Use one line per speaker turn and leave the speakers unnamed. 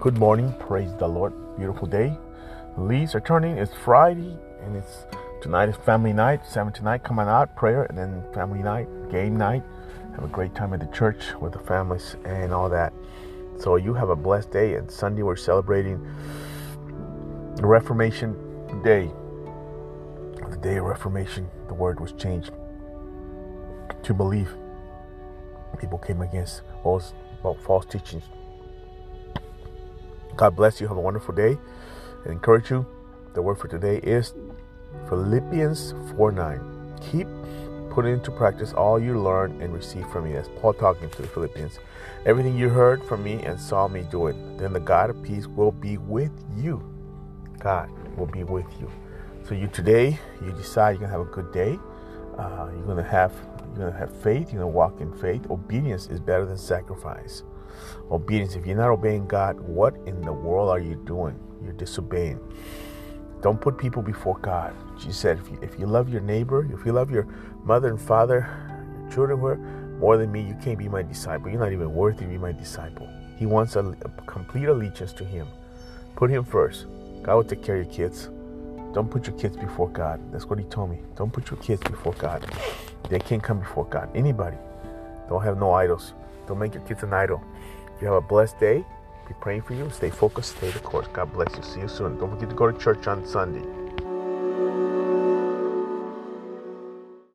Good morning. Praise the Lord. Beautiful day. Leaves are turning. It's Friday and it's tonight is family night. Seven tonight. Come on out, prayer, and then family night, game night. Have a great time at the church with the families and all that. So you have a blessed day. And Sunday we're celebrating Reformation Day. The day of Reformation. The word was changed to believe. People came against false, false teachings God bless you. Have a wonderful day. I encourage you. The word for today is Philippians 4 9. Keep putting into practice all you learn and receive from me. That's Paul talking to the Philippians. Everything you heard from me and saw me do it. Then the God of peace will be with you. God will be with you. So you today, you decide you're gonna have a good day. Uh, you're gonna have you're gonna have faith. You're gonna walk in faith. Obedience is better than sacrifice obedience. If you're not obeying God, what in the world are you doing? You're disobeying. Don't put people before God. She said, if you, if you love your neighbor, if you love your mother and father, your children were more than me, you can't be my disciple. You're not even worthy to be my disciple. He wants a, a complete allegiance to Him. Put Him first. God will take care of your kids. Don't put your kids before God. That's what He told me. Don't put your kids before God. They can't come before God. Anybody. Don't have no idols. Don't make your kids an idol. You have a blessed day. Be praying for you. Stay focused. Stay the course. God bless you. See you soon. Don't forget to go to church on Sunday.